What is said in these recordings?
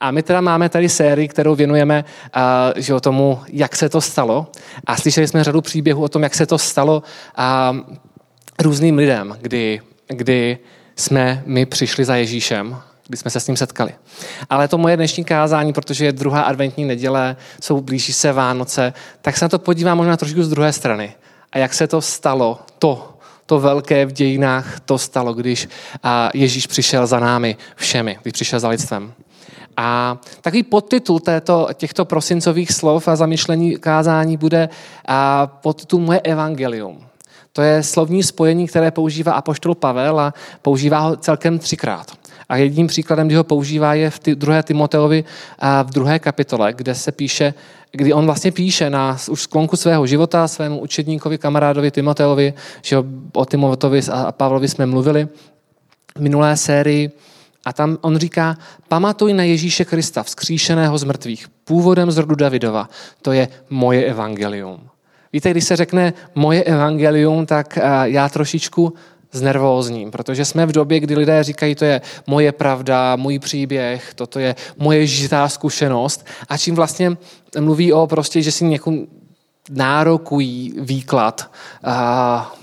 A my teda máme tady sérii, kterou věnujeme uh, že o tomu, jak se to stalo. A slyšeli jsme řadu příběhů o tom, jak se to stalo uh, různým lidem, kdy, kdy jsme my přišli za Ježíšem, kdy jsme se s ním setkali. Ale to moje dnešní kázání, protože je druhá adventní neděle, jsou blíží se Vánoce, tak se na to podívám možná trošku z druhé strany. A jak se to stalo, to, to velké v dějinách, to stalo, když Ježíš přišel za námi všemi, když přišel za lidstvem. A takový podtitul této, těchto prosincových slov a zamýšlení kázání bude podtitul Moje evangelium. To je slovní spojení, které používá apoštol Pavel a používá ho celkem třikrát. A jedním příkladem, kdy ho používá, je v druhé Timoteovi v druhé kapitole, kde se píše, kdy on vlastně píše na už sklonku svého života svému učedníkovi, kamarádovi Timoteovi, že o Timoteovi a Pavlovi jsme mluvili v minulé sérii, a tam on říká, pamatuj na Ježíše Krista, vzkříšeného z mrtvých, původem z rodu Davidova. To je moje evangelium. Víte, když se řekne moje evangelium, tak eh, já trošičku znervózním, protože jsme v době, kdy lidé říkají, to je moje pravda, můj příběh, toto je moje žitá zkušenost a čím vlastně mluví o prostě, že si někomu nárokují výklad uh,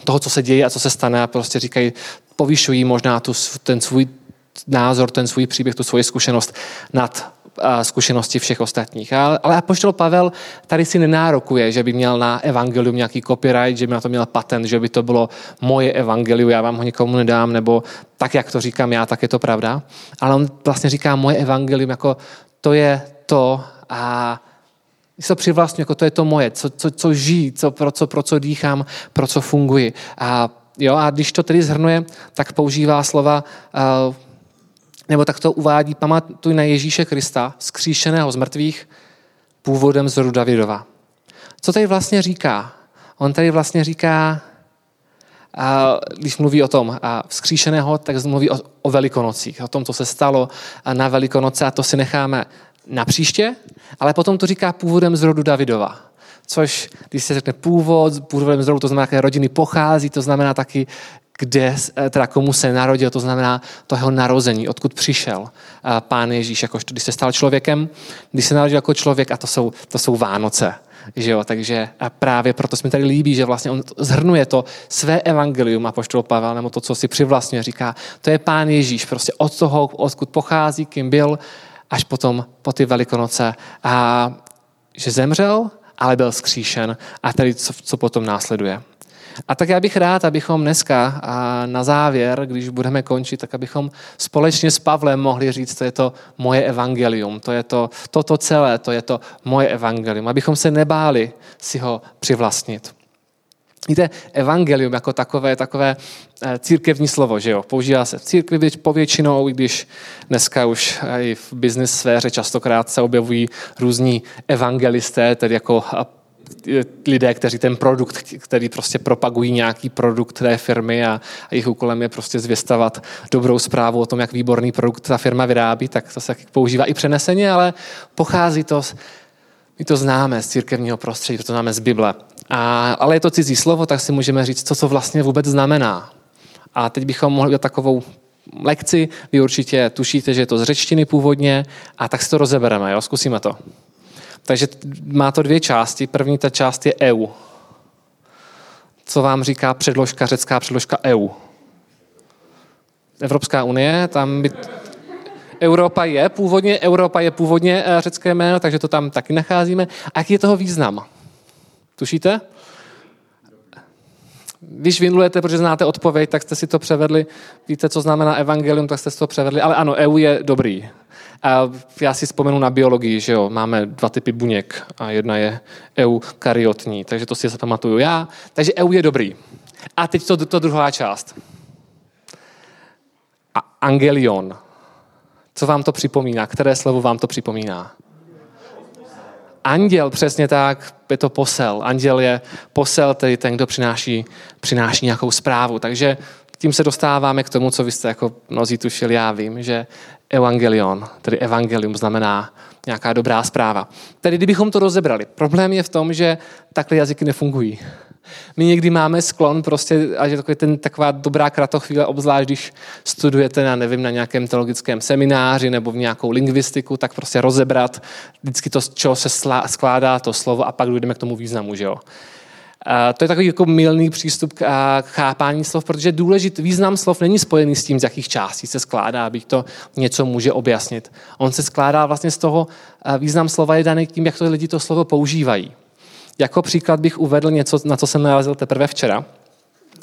toho, co se děje a co se stane a prostě říkají, povyšují možná tu, ten svůj názor, ten svůj příběh, tu svoji zkušenost nad zkušenosti všech ostatních. Ale, ale apoštol Pavel tady si nenárokuje, že by měl na evangelium nějaký copyright, že by na to měl patent, že by to bylo moje evangelium, já vám ho nikomu nedám, nebo tak, jak to říkám já, tak je to pravda. Ale on vlastně říká moje evangelium, jako to je to a to přivlastňuji, jako to je to moje, co, co, co žijí, co, pro, co, pro co dýchám, pro co funguji. A, jo, a když to tedy zhrnuje, tak používá slova uh, nebo tak to uvádí, pamatuj na Ježíše Krista, skříšeného z mrtvých, původem z rodu Davidova. Co tady vlastně říká? On tady vlastně říká, a když mluví o tom a vzkříšeného, tak mluví o, o velikonocích, o tom, co se stalo na velikonoce a to si necháme na příště, ale potom to říká původem z rodu Davidova. Což, když se řekne původ, původem z rodu, to znamená, jaké rodiny pochází, to znamená taky, kde, eh, teda komu se narodil, to znamená to jeho narození, odkud přišel eh, pán Ježíš, jako když se stal člověkem, když se narodil jako člověk a to jsou, to jsou Vánoce. Že jo? Takže a právě proto se mi tady líbí, že vlastně on zhrnuje to své evangelium a poštol Pavel, nebo to, co si přivlastňuje, říká, to je pán Ježíš, prostě od toho, odkud pochází, kým byl, až potom po ty velikonoce. A že zemřel, ale byl skříšen a tady co, co potom následuje. A tak já bych rád, abychom dneska a na závěr, když budeme končit, tak abychom společně s Pavlem mohli říct, to je to moje evangelium, to je to, toto celé, to je to moje evangelium, abychom se nebáli si ho přivlastnit. Víte, evangelium jako takové, takové eh, církevní slovo, že jo? Používá se v církvi povětšinou, i když dneska už i v business sféře častokrát se objevují různí evangelisté, tedy jako lidé, kteří ten produkt, který prostě propagují nějaký produkt té firmy a, a jejich úkolem je prostě zvěstavat dobrou zprávu o tom, jak výborný produkt ta firma vyrábí, tak to se používá i přeneseně, ale pochází to, my to známe z církevního prostředí, to známe z Bible. A, ale je to cizí slovo, tak si můžeme říct, co to vlastně vůbec znamená. A teď bychom mohli udělat takovou lekci, vy určitě tušíte, že je to z řečtiny původně, a tak si to rozebereme, jo? zkusíme to. Takže má to dvě části. První ta část je EU. Co vám říká předložka, řecká předložka EU? Evropská unie, tam by... Europa je původně, Europa je původně eh, řecké jméno, takže to tam taky nacházíme. A jaký je toho význam? Tušíte? Když vynulujete, protože znáte odpověď, tak jste si to převedli. Víte, co znamená evangelium, tak jste si to převedli. Ale ano, EU je dobrý. A já si vzpomenu na biologii, že jo, máme dva typy buněk a jedna je eukariotní, takže to si zapamatuju já. Takže EU je dobrý. A teď to, to druhá část. A angelion. Co vám to připomíná? Které slovo vám to připomíná? Anděl, přesně tak, je to posel. Anděl je posel, tedy ten, kdo přináší, přináší nějakou zprávu. Takže tím se dostáváme k tomu, co vy jste jako mnozí tušili, já vím, že evangelion, tedy evangelium znamená nějaká dobrá zpráva. Tedy kdybychom to rozebrali, problém je v tom, že takhle jazyky nefungují. My někdy máme sklon prostě, a je takový ten, taková dobrá kratochvíle, obzvlášť když studujete na, nevím, na nějakém teologickém semináři nebo v nějakou lingvistiku, tak prostě rozebrat vždycky to, z čeho se skládá to slovo a pak dojdeme k tomu významu, že jo. To je takový jako milný přístup k, chápání slov, protože důležitý význam slov není spojený s tím, z jakých částí se skládá, abych to něco může objasnit. On se skládá vlastně z toho, význam slova je daný tím, jak to lidi to slovo používají. Jako příklad bych uvedl něco, na co jsem narazil teprve včera.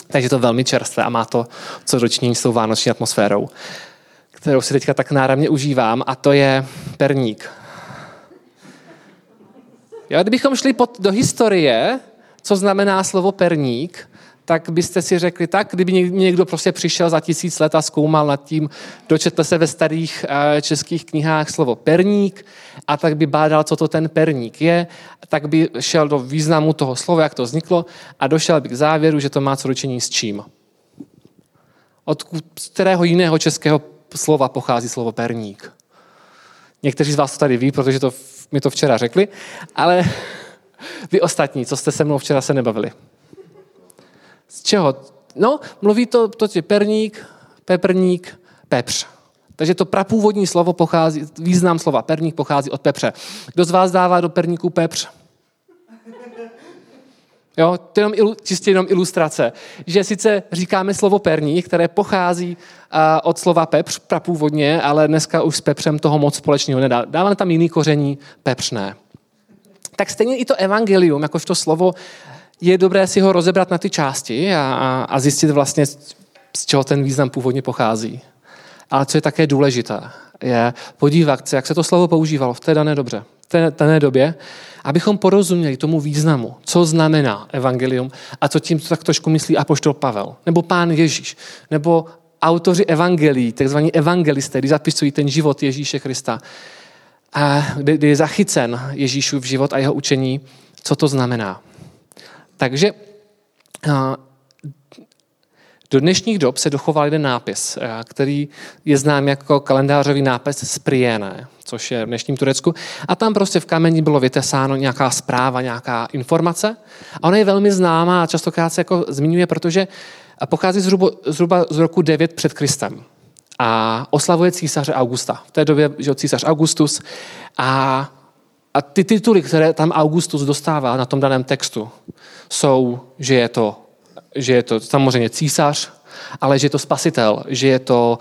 Takže to velmi čerstvé a má to co dočinění s tou vánoční atmosférou, kterou si teďka tak náramně užívám, a to je perník. Jo, kdybychom šli pod, do historie, co znamená slovo perník, tak byste si řekli tak, kdyby někdo prostě přišel za tisíc let a zkoumal nad tím, dočetl se ve starých eh, českých knihách slovo perník a tak by bádal, co to ten perník je, tak by šel do významu toho slova, jak to vzniklo a došel by k závěru, že to má co dočení s čím. Od kterého jiného českého slova pochází slovo perník. Někteří z vás to tady ví, protože to, mi to včera řekli, ale vy ostatní, co jste se mnou včera se nebavili. Z čeho? No, mluví to, to je perník, peprník, pepř. Takže to prapůvodní slovo pochází, význam slova perník pochází od pepře. Kdo z vás dává do perníku pepř? Jo, to je jenom, čistě jenom ilustrace. Že sice říkáme slovo perník, které pochází uh, od slova pepř prapůvodně, ale dneska už s pepřem toho moc společného nedá. Dáváme tam jiný koření pepřné. Tak stejně i to evangelium, jakožto slovo, je dobré si ho rozebrat na ty části a, a, a zjistit vlastně, z čeho ten význam původně pochází. Ale co je také důležité, je podívat se, jak se to slovo používalo v té dané dobře, v té dané době, abychom porozuměli tomu významu, co znamená evangelium a co tím tak trošku myslí apoštol Pavel, nebo pán Ježíš, nebo autoři evangelií, takzvaní evangelisté, kdy zapisují ten život Ježíše Krista, a kdy je zachycen Ježíšův život a jeho učení, co to znamená. Takže do dnešních dob se dochoval jeden nápis, který je znám jako kalendářový nápis z Priene, což je v dnešním Turecku. A tam prostě v kameni bylo vytesáno nějaká zpráva, nějaká informace. A ona je velmi známá a častokrát se jako zmiňuje, protože pochází zhruba, zhruba z roku 9 před Kristem. A oslavuje císaře Augusta. V té době že císař Augustus. A a ty tituly, které tam Augustus dostává na tom daném textu, jsou, že je to, že je to samozřejmě císař, ale že je to spasitel, že je to,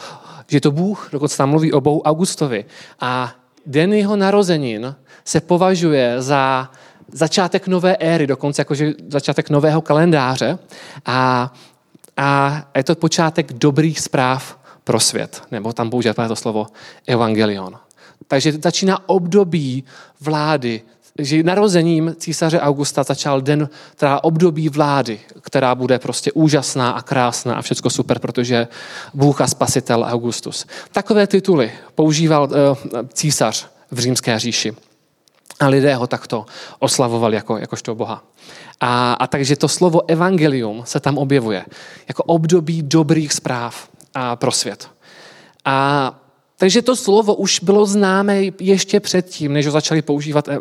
že je to Bůh, dokonce tam mluví o Bohu Augustovi. A den jeho narozenin se považuje za začátek nové éry, dokonce jakože začátek nového kalendáře. A, a je to počátek dobrých zpráv pro svět. Nebo tam používáme to slovo evangelion. Takže začíná období vlády, že narozením císaře Augusta začal den, teda období vlády, která bude prostě úžasná a krásná a všechno super, protože Bůh a spasitel Augustus. Takové tituly používal uh, císař v římské říši. A lidé ho takto oslavovali jako, jakožto Boha. A, a takže to slovo evangelium se tam objevuje jako období dobrých zpráv a pro svět. A takže to slovo už bylo známé ještě předtím, než ho začali používat eh,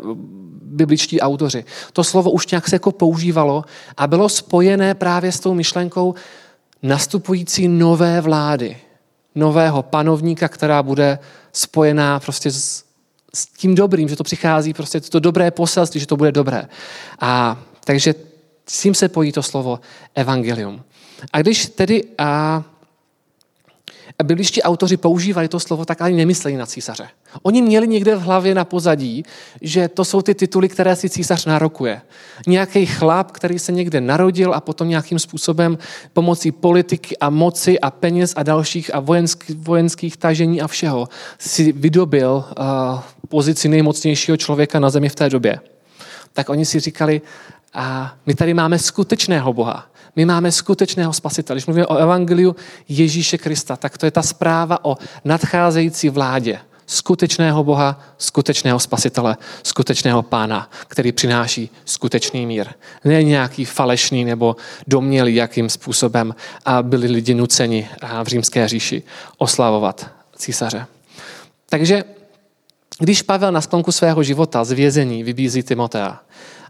bibličtí autoři. To slovo už nějak se jako používalo a bylo spojené právě s tou myšlenkou nastupující nové vlády, nového panovníka, která bude spojená prostě s, s tím dobrým, že to přichází prostě to dobré poselství, že to bude dobré. A takže s tím se pojí to slovo evangelium. A když tedy a, bibličtí autoři používali to slovo, tak ani nemysleli na císaře. Oni měli někde v hlavě na pozadí, že to jsou ty tituly, které si císař narokuje. Nějaký chlap, který se někde narodil a potom nějakým způsobem pomocí politiky a moci a peněz a dalších a vojenských, vojenských tažení a všeho si vydobil uh, pozici nejmocnějšího člověka na zemi v té době. Tak oni si říkali, a my tady máme skutečného Boha. My máme skutečného spasitele. Když mluvíme o evangeliu Ježíše Krista, tak to je ta zpráva o nadcházející vládě skutečného Boha, skutečného spasitele, skutečného pána, který přináší skutečný mír. Ne nějaký falešný nebo domělý, jakým způsobem byli lidi nuceni v římské říši oslavovat císaře. Takže Když Pavel na sklonku svého života z vězení vybízí Timotea,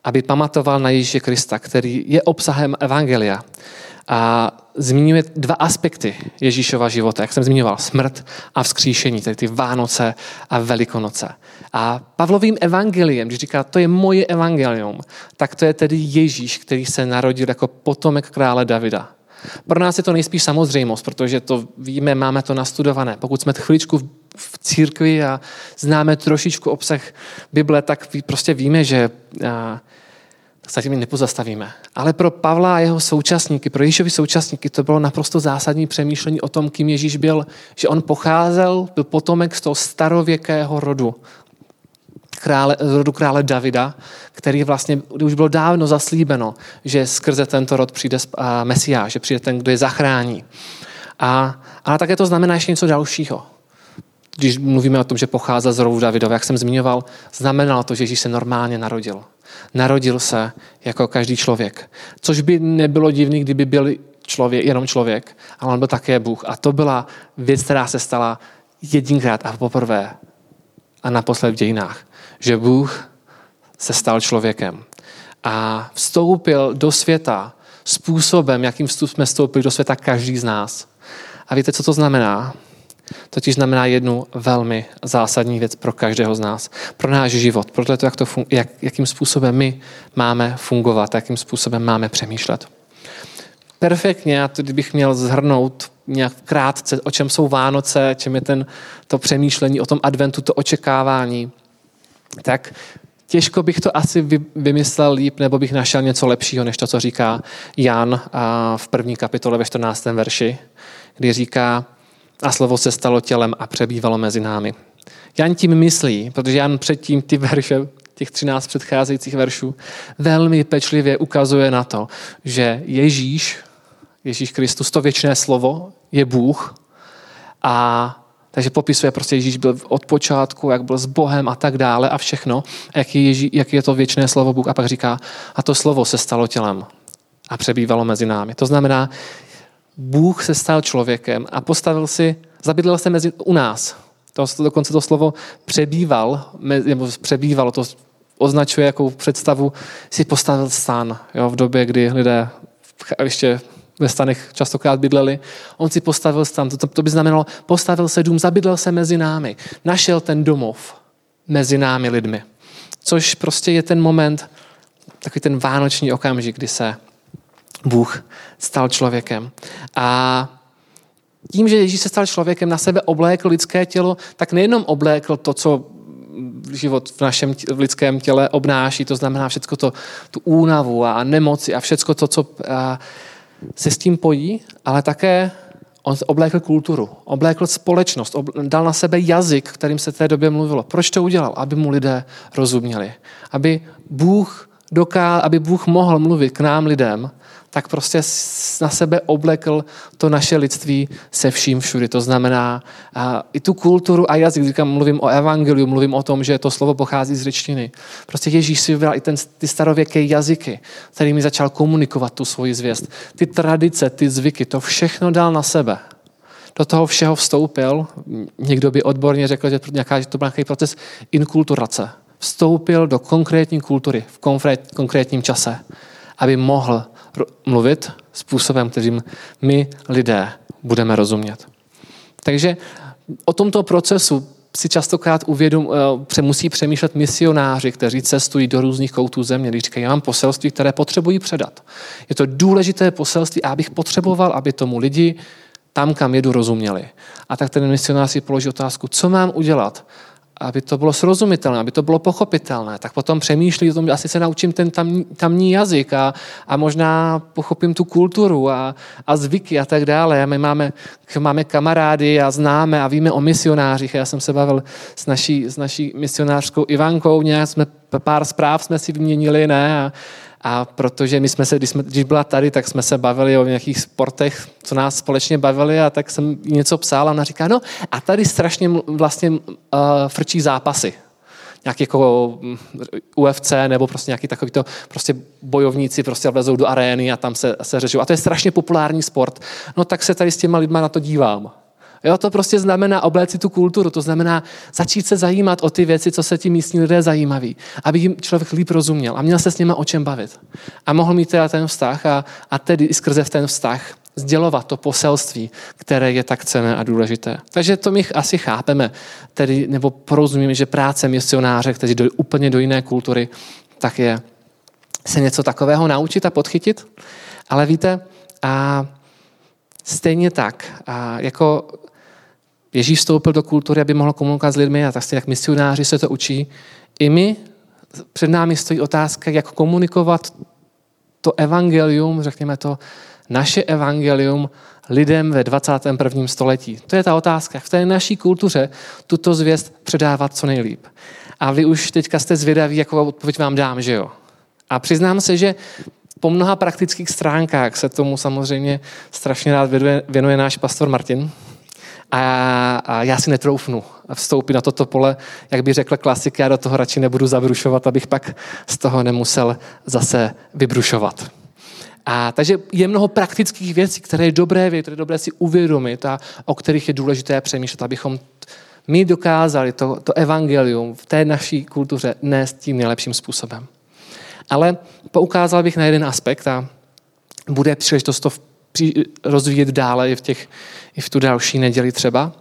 aby pamatoval na Ježíše Krista, který je obsahem Evangelia, a zmiňuje dva aspekty Ježíšova života, jak jsem zmiňoval, smrt a vzkříšení, tedy ty Vánoce a Velikonoce. A Pavlovým evangeliem, když říká, to je moje evangelium, tak to je tedy Ježíš, který se narodil jako potomek krále Davida. Pro nás je to nejspíš samozřejmost, protože to víme, máme to nastudované. Pokud jsme chviličku v církvi a známe trošičku obsah Bible, tak prostě víme, že se tím nepozastavíme. Ale pro Pavla a jeho současníky, pro Ježíšovi současníky, to bylo naprosto zásadní přemýšlení o tom, kým Ježíš byl. Že on pocházel, byl potomek z toho starověkého rodu, krále, rodu krále Davida, který vlastně už bylo dávno zaslíbeno, že skrze tento rod přijde Mesiáš, že přijde ten, kdo je zachrání. A, ale také to znamená ještě něco dalšího. Když mluvíme o tom, že pocházel z rodu Davidova, jak jsem zmiňoval, znamenalo to, že Ježíš se normálně narodil. Narodil se jako každý člověk. Což by nebylo divný, kdyby byl člověk, jenom člověk, ale on byl také Bůh. A to byla věc, která se stala jedinkrát a poprvé a naposled v dějinách že Bůh se stal člověkem a vstoupil do světa způsobem, jakým jsme vstoupili do světa každý z nás. A víte, co to znamená? Totiž znamená jednu velmi zásadní věc pro každého z nás, pro náš život, pro to, jak to fun- jak, jakým způsobem my máme fungovat, jakým způsobem máme přemýšlet. Perfektně, a to kdybych měl zhrnout nějak krátce, o čem jsou Vánoce, čem je ten, to přemýšlení o tom adventu, to očekávání, tak těžko bych to asi vymyslel líp, nebo bych našel něco lepšího, než to, co říká Jan v první kapitole ve 14. verši, kdy říká, a slovo se stalo tělem a přebývalo mezi námi. Jan tím myslí, protože Jan předtím ty verše, těch 13 předcházejících veršů, velmi pečlivě ukazuje na to, že Ježíš, Ježíš Kristus, to věčné slovo, je Bůh a takže popisuje prostě Ježíš byl od počátku, jak byl s Bohem a tak dále a všechno, jak je, Ježí, jak je to věčné slovo Bůh. A pak říká, a to slovo se stalo tělem a přebývalo mezi námi. To znamená, Bůh se stal člověkem a postavil si, zabydlel se mezi, u nás. To, dokonce to slovo přebýval, nebo přebývalo, to označuje jako představu, si postavil stan jo, v době, kdy lidé ještě ve stanech častokrát bydleli. On si postavil stan, to, to by znamenalo, postavil se dům, zabydlel se mezi námi, našel ten domov mezi námi lidmi. Což prostě je ten moment, takový ten vánoční okamžik, kdy se Bůh stal člověkem. A tím, že Ježíš se stal člověkem, na sebe oblékl lidské tělo, tak nejenom oblékl to, co život v našem v lidském těle obnáší, to znamená všechno to, tu únavu a nemoci a všechno to, co a, se s tím pojí, ale také on oblékl kulturu, oblékl společnost, dal na sebe jazyk, kterým se v té době mluvilo. Proč to udělal? Aby mu lidé rozuměli. Aby Bůh doká, aby Bůh mohl mluvit k nám lidem tak prostě na sebe oblekl to naše lidství se vším všudy. To znamená a, i tu kulturu a jazyk. Říkám, mluvím o evangeliu, mluvím o tom, že to slovo pochází z řečtiny. Prostě Ježíš si vybral i ten, ty starověké jazyky, kterými začal komunikovat tu svoji zvěst. Ty tradice, ty zvyky, to všechno dal na sebe. Do toho všeho vstoupil, někdo by odborně řekl, že to byl nějaký proces inkulturace. Vstoupil do konkrétní kultury v konkrétním čase, aby mohl mluvit způsobem, kterým my lidé budeme rozumět. Takže o tomto procesu si častokrát uvědom, eh, musí přemýšlet misionáři, kteří cestují do různých koutů země, když říkají, já mám poselství, které potřebují předat. Je to důležité poselství a abych potřeboval, aby tomu lidi tam, kam jedu, rozuměli. A tak ten misionář si položí otázku, co mám udělat, aby to bylo srozumitelné, aby to bylo pochopitelné, tak potom přemýšlí o tom, asi se naučím ten tamní, tamní jazyk a, a možná pochopím tu kulturu a, a zvyky a tak dále. A my máme, máme kamarády a známe a víme o misionářích. Já jsem se bavil s naší, s naší misionářskou Ivankou, nějak jsme pár zpráv jsme si vyměnili, ne? A, a protože my jsme se, když, jsme, když byla tady, tak jsme se bavili o nějakých sportech, co nás společně bavili a tak jsem něco psal a ona říká, no a tady strašně vlastně uh, frčí zápasy. Nějaký jako mm, UFC nebo prostě nějaký takový to prostě bojovníci prostě vlezou do arény a tam se, se řečou. A to je strašně populární sport. No tak se tady s těma lidma na to dívám. Jo, to prostě znamená obléci tu kulturu, to znamená začít se zajímat o ty věci, co se ti místní lidé zajímaví, aby jim člověk líp rozuměl a měl se s nimi o čem bavit. A mohl mít teda ten vztah a, a tedy i skrze ten vztah sdělovat to poselství, které je tak cené a důležité. Takže to my asi chápeme, tedy, nebo porozumíme, že práce misionáře, kteří jdou úplně do jiné kultury, tak je se něco takového naučit a podchytit. Ale víte, a stejně tak, a jako Ježíš vstoupil do kultury, aby mohl komunikovat s lidmi a tak stejně jak misionáři se to učí, i my před námi stojí otázka, jak komunikovat to evangelium, řekněme to, naše evangelium lidem ve 21. století? To je ta otázka. V té naší kultuře tuto zvěst předávat co nejlíp. A vy už teďka jste zvědaví, jakou odpověď vám dám, že jo? A přiznám se, že po mnoha praktických stránkách se tomu samozřejmě strašně rád věnuje náš pastor Martin. A, a já si netroufnu vstoupit na toto pole, jak by řekl klasik, já do toho radši nebudu zabrušovat, abych pak z toho nemusel zase vybrušovat. A, takže je mnoho praktických věcí, které je dobré vědět, které je dobré si uvědomit a o kterých je důležité přemýšlet, abychom my dokázali to, to evangelium v té naší kultuře nést tím nejlepším způsobem. Ale poukázal bych na jeden aspekt a bude příležitost to rozvíjet dále i v, těch, i v tu další neděli třeba.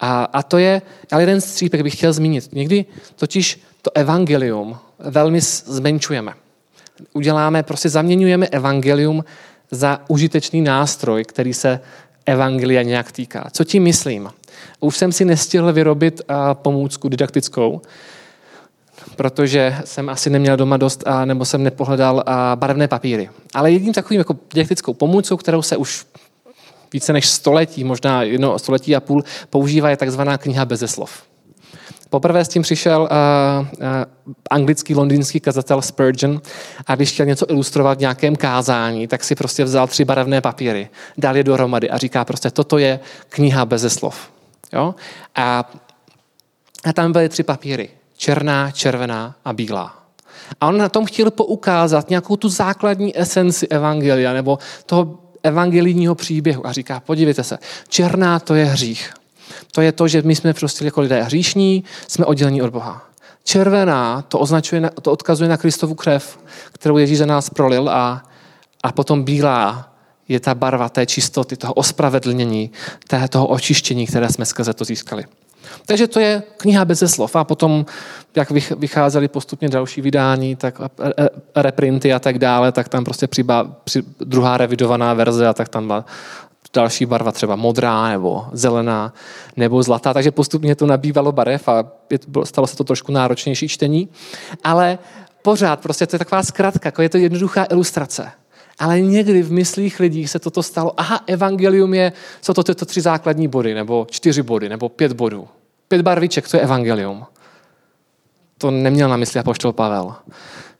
A, a to je, ale jeden střípek bych chtěl zmínit. Někdy totiž to evangelium velmi zmenšujeme uděláme, prostě zaměňujeme evangelium za užitečný nástroj, který se evangelia nějak týká. Co tím myslím? Už jsem si nestihl vyrobit pomůcku didaktickou, protože jsem asi neměl doma dost, a, nebo jsem nepohledal a, barevné papíry. Ale jedním takovým jako didaktickou pomůckou, kterou se už více než století, možná jedno století a půl, používá je takzvaná kniha beze slov. Poprvé s tím přišel uh, uh, anglický londýnský kazatel Spurgeon a když chtěl něco ilustrovat v nějakém kázání, tak si prostě vzal tři barevné papíry, dal je dohromady a říká prostě, toto je kniha beze slov. Jo? A, a tam byly tři papíry. Černá, červená a bílá. A on na tom chtěl poukázat nějakou tu základní esenci evangelia nebo toho evangelijního příběhu a říká, podívejte se, černá to je hřích. To je to, že my jsme prostě jako lidé hříšní, jsme oddělení od Boha. Červená to, označuje, to odkazuje na Kristovu krev, kterou Ježíš za nás prolil a, a potom bílá je ta barva té čistoty, toho ospravedlnění, toho očištění, které jsme skrze to získali. Takže to je kniha bez slov. A potom, jak vycházely postupně další vydání, tak reprinty a tak dále, tak tam prostě přibá, při, druhá revidovaná verze a tak tam byla další barva třeba modrá nebo zelená nebo zlatá, takže postupně to nabývalo barev a stalo se to trošku náročnější čtení. Ale pořád prostě to je taková zkratka, jako je to jednoduchá ilustrace. Ale někdy v myslích lidí se toto stalo. Aha, evangelium je, co to tyto tři základní body, nebo čtyři body, nebo pět bodů. Pět barviček, to je evangelium. To neměl na mysli apoštol Pavel.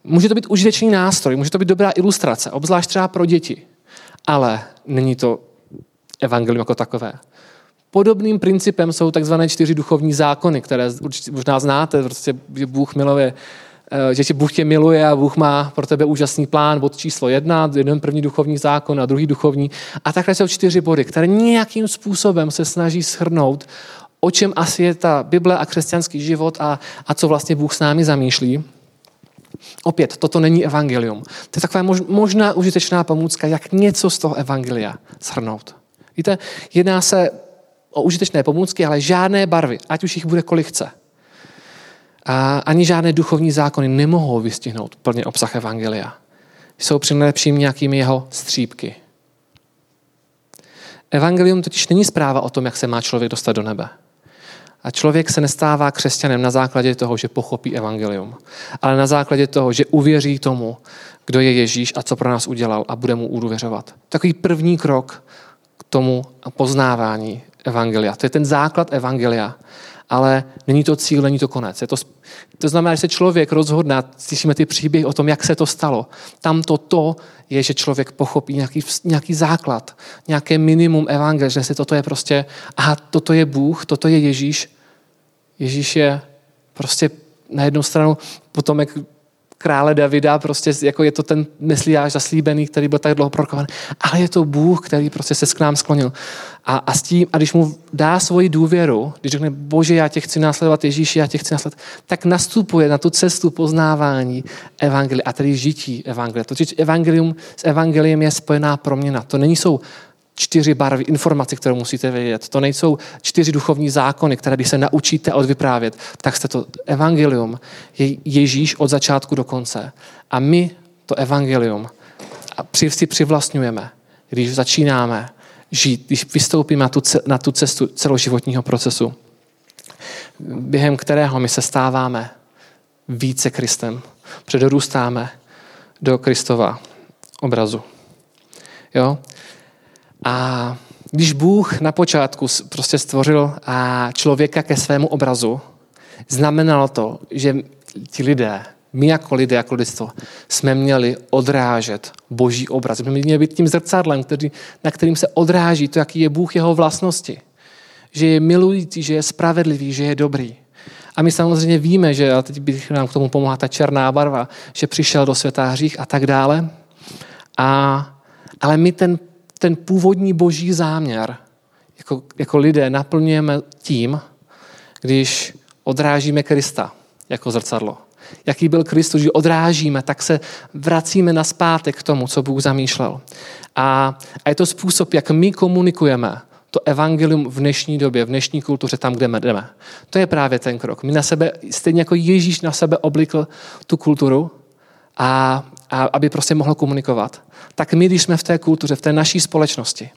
Může to být užitečný nástroj, může to být dobrá ilustrace, obzvlášť třeba pro děti. Ale není to evangelium jako takové. Podobným principem jsou takzvané čtyři duchovní zákony, které možná znáte, prostě, Bůh miluje že tě Bůh tě miluje a Bůh má pro tebe úžasný plán, bod číslo jedna, jeden první duchovní zákon a druhý duchovní. A takhle jsou čtyři body, které nějakým způsobem se snaží shrnout, o čem asi je ta Bible a křesťanský život a, a co vlastně Bůh s námi zamýšlí. Opět, toto není evangelium. To je taková možná užitečná pomůcka, jak něco z toho evangelia shrnout. Víte, jedná se o užitečné pomůcky, ale žádné barvy, ať už jich bude kolik chce. A ani žádné duchovní zákony nemohou vystihnout plně obsah Evangelia. Jsou nejlepším nějakými jeho střípky. Evangelium totiž není zpráva o tom, jak se má člověk dostat do nebe. A člověk se nestává křesťanem na základě toho, že pochopí evangelium, ale na základě toho, že uvěří tomu, kdo je Ježíš a co pro nás udělal a bude mu udůvěřovat. Takový první krok tomu poznávání evangelia. To je ten základ evangelia, ale není to cíl, není to konec. Je to, to znamená, že se člověk rozhodná, slyšíme ty příběhy o tom, jak se to stalo. Tam to to je, že člověk pochopí nějaký, nějaký základ, nějaké minimum evangelia, že si toto je prostě, aha, toto je Bůh, toto je Ježíš. Ježíš je prostě na jednu stranu potomek krále Davida, prostě jako je to ten mesliáš zaslíbený, který byl tak dlouho prokovaný, ale je to Bůh, který prostě se k nám sklonil. A, a, s tím, a když mu dá svoji důvěru, když řekne, bože, já tě chci následovat, Ježíši, já tě chci následovat, tak nastupuje na tu cestu poznávání evangelia a tedy žití evangelia. Totiž evangelium s evangeliem je spojená proměna. To není jsou čtyři barvy informací, které musíte vědět. To nejsou čtyři duchovní zákony, které když se naučíte odvyprávět, tak jste to evangelium, je Ježíš od začátku do konce. A my to evangelium si přivlastňujeme, když začínáme žít, když vystoupíme na tu, na tu cestu celoživotního procesu, během kterého my se stáváme více Kristem, předorůstáme do Kristova obrazu. Jo? A když Bůh na počátku prostě stvořil člověka ke svému obrazu, znamenalo to, že ti lidé, my jako lidé, jako lidstvo, jsme měli odrážet boží obraz. My měli být tím zrcadlem, který, na kterým se odráží to, jaký je Bůh jeho vlastnosti. Že je milující, že je spravedlivý, že je dobrý. A my samozřejmě víme, že, a teď bych nám k tomu pomohla ta černá barva, že přišel do světa hřích a tak dále. A, ale my ten ten původní boží záměr jako, jako lidé naplňujeme tím, když odrážíme Krista jako zrcadlo. Jaký byl Kristus, že odrážíme, tak se vracíme na zpátek k tomu, co Bůh zamýšlel. A, a je to způsob, jak my komunikujeme to evangelium v dnešní době, v dnešní kultuře, tam, kde jdeme. To je právě ten krok. My na sebe, stejně jako Ježíš na sebe oblikl tu kulturu, a, a aby prostě mohl komunikovat, tak my, když jsme v té kultuře, v té naší společnosti,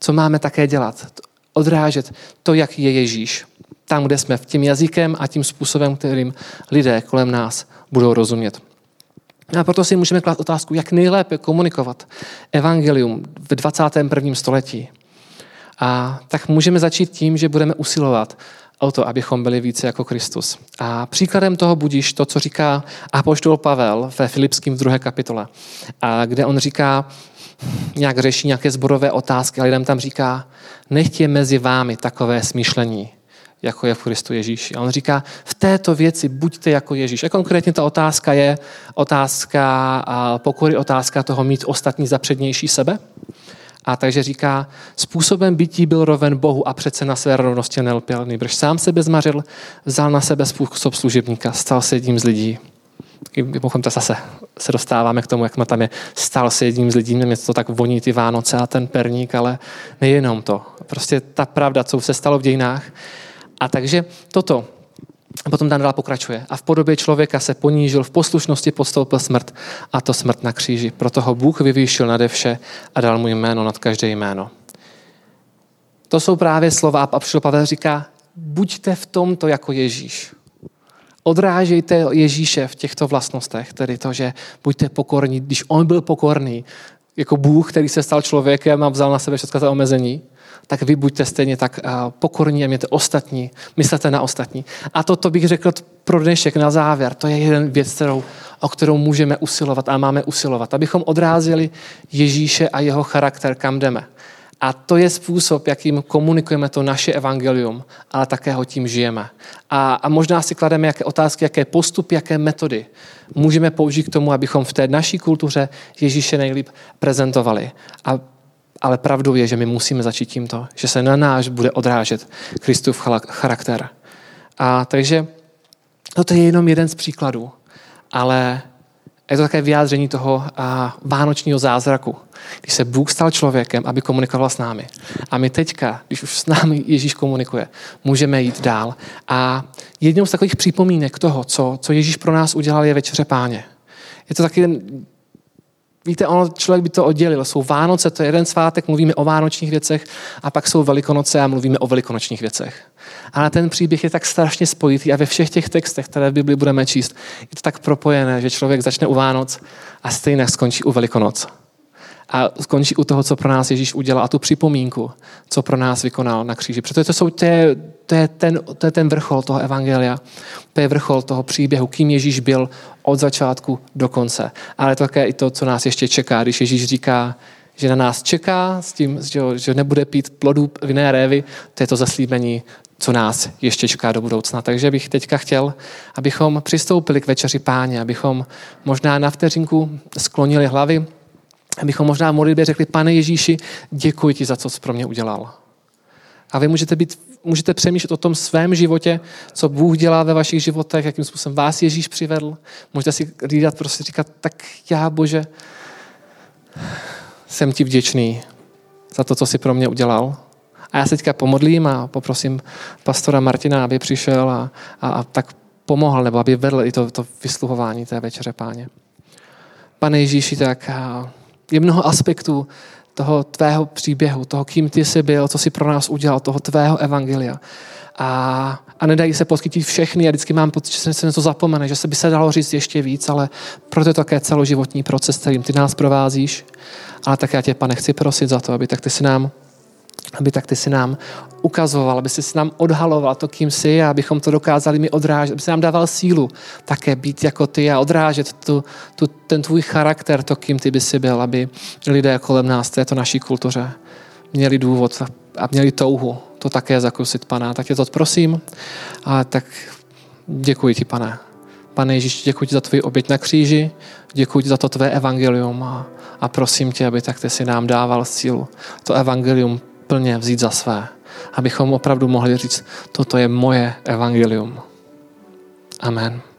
co máme také dělat? Odrážet to, jak je Ježíš. Tam, kde jsme, tím jazykem a tím způsobem, kterým lidé kolem nás budou rozumět. A proto si můžeme klást otázku, jak nejlépe komunikovat evangelium v 21. století. A tak můžeme začít tím, že budeme usilovat o to, abychom byli více jako Kristus. A příkladem toho budíš to, co říká apoštol Pavel ve Filipském v druhé kapitole, a kde on říká, nějak řeší nějaké zborové otázky a lidem tam říká, nechtě mezi vámi takové smýšlení, jako je v Kristu Ježíši. A on říká, v této věci buďte jako Ježíš. A konkrétně ta otázka je otázka pokory, otázka toho mít ostatní za přednější sebe. A takže říká, způsobem bytí byl roven Bohu a přece na své rovnosti nelpěl. Nýbrž sám sebe zmařil, vzal na sebe způsob služebníka, stal se jedním z lidí. Mimochodem to zase se dostáváme k tomu, jak tam je, stal se jedním z lidí, mě to tak voní ty Vánoce a ten perník, ale nejenom to. Prostě ta pravda, co se stalo v dějinách. A takže toto, potom tam dál pokračuje. A v podobě člověka se ponížil, v poslušnosti postoupil smrt a to smrt na kříži. Proto ho Bůh vyvýšil nade vše a dal mu jméno nad každé jméno. To jsou právě slova a Pavel říká, buďte v tomto jako Ježíš. Odrážejte Ježíše v těchto vlastnostech, tedy to, že buďte pokorní. Když on byl pokorný, jako Bůh, který se stal člověkem a vzal na sebe všechno to omezení, tak vy buďte stejně tak eh, pokorní a mějte ostatní, myslete na ostatní. A to, to bych řekl pro dnešek na závěr, to je jeden věc, kterou, o kterou můžeme usilovat a máme usilovat, abychom odrázili Ježíše a jeho charakter, kam jdeme. A to je způsob, jakým komunikujeme to naše evangelium, ale také ho tím žijeme. A, a možná si klademe jaké otázky, jaké postupy, jaké metody můžeme použít k tomu, abychom v té naší kultuře Ježíše nejlíp prezentovali. A ale pravdou je, že my musíme začít tímto, že se na náš bude odrážet Kristův charakter. A takže toto je jenom jeden z příkladů, ale je to také vyjádření toho a, vánočního zázraku, když se Bůh stal člověkem, aby komunikoval s námi. A my teďka, když už s námi Ježíš komunikuje, můžeme jít dál. A jednou z takových připomínek toho, co, co Ježíš pro nás udělal, je večeře páně. Je to taky Víte, ono, člověk by to oddělil. Jsou Vánoce, to je jeden svátek, mluvíme o vánočních věcech, a pak jsou Velikonoce a mluvíme o velikonočních věcech. Ale ten příběh je tak strašně spojitý a ve všech těch textech, které v Bibli budeme číst, je to tak propojené, že člověk začne u Vánoc a stejně skončí u Velikonoc a skončí u toho, co pro nás Ježíš udělal a tu připomínku, co pro nás vykonal na kříži. Protože to, jsou, to, je, to, je ten, to je ten vrchol toho evangelia. To je vrchol toho příběhu, kým Ježíš byl od začátku do konce. Ale také i to, co nás ještě čeká, když Ježíš říká, že na nás čeká s tím, že nebude pít plodů vinné révy, to je to zaslíbení co nás ještě čeká do budoucna. Takže bych teďka chtěl, abychom přistoupili k večeři páně, abychom možná na vteřinku sklonili hlavy, abychom možná v modlitbě řekli, pane Ježíši, děkuji ti za to, co pro mě udělal. A vy můžete, být, můžete přemýšlet o tom svém životě, co Bůh dělá ve vašich životech, jakým způsobem vás Ježíš přivedl. Můžete si říkat, prostě říkat, tak já, Bože, jsem ti vděčný za to, co jsi pro mě udělal. A já se teďka pomodlím a poprosím pastora Martina, aby přišel a, a, a tak pomohl, nebo aby vedl i to, to vysluhování té večeře, páně. Pane Ježíši, tak je mnoho aspektů toho tvého příběhu, toho, kým ty jsi byl, co jsi pro nás udělal, toho tvého evangelia. A, a nedají se poskytit všechny. Já vždycky mám pocit, že se něco zapomene, že se by se dalo říct ještě víc, ale proto je to také celoživotní proces, kterým ty nás provázíš. Ale tak já tě, pane, chci prosit za to, aby tak ty si nám aby tak ty si nám ukazoval, aby si nám odhaloval to, kým jsi a abychom to dokázali mi odrážet, aby si nám dával sílu také být jako ty a odrážet tu, tu, ten tvůj charakter, to, kým ty by si byl, aby lidé kolem nás této naší kultuře měli důvod a měli touhu to také zakusit, pana. Tak tě to prosím a tak děkuji ti, pane. Pane Ježíš, děkuji ti za tvůj oběť na kříži, děkuji ti za to tvé evangelium a, a prosím tě, aby tak ty si nám dával sílu to evangelium plně vzít za své. Abychom opravdu mohli říct, toto je moje evangelium. Amen.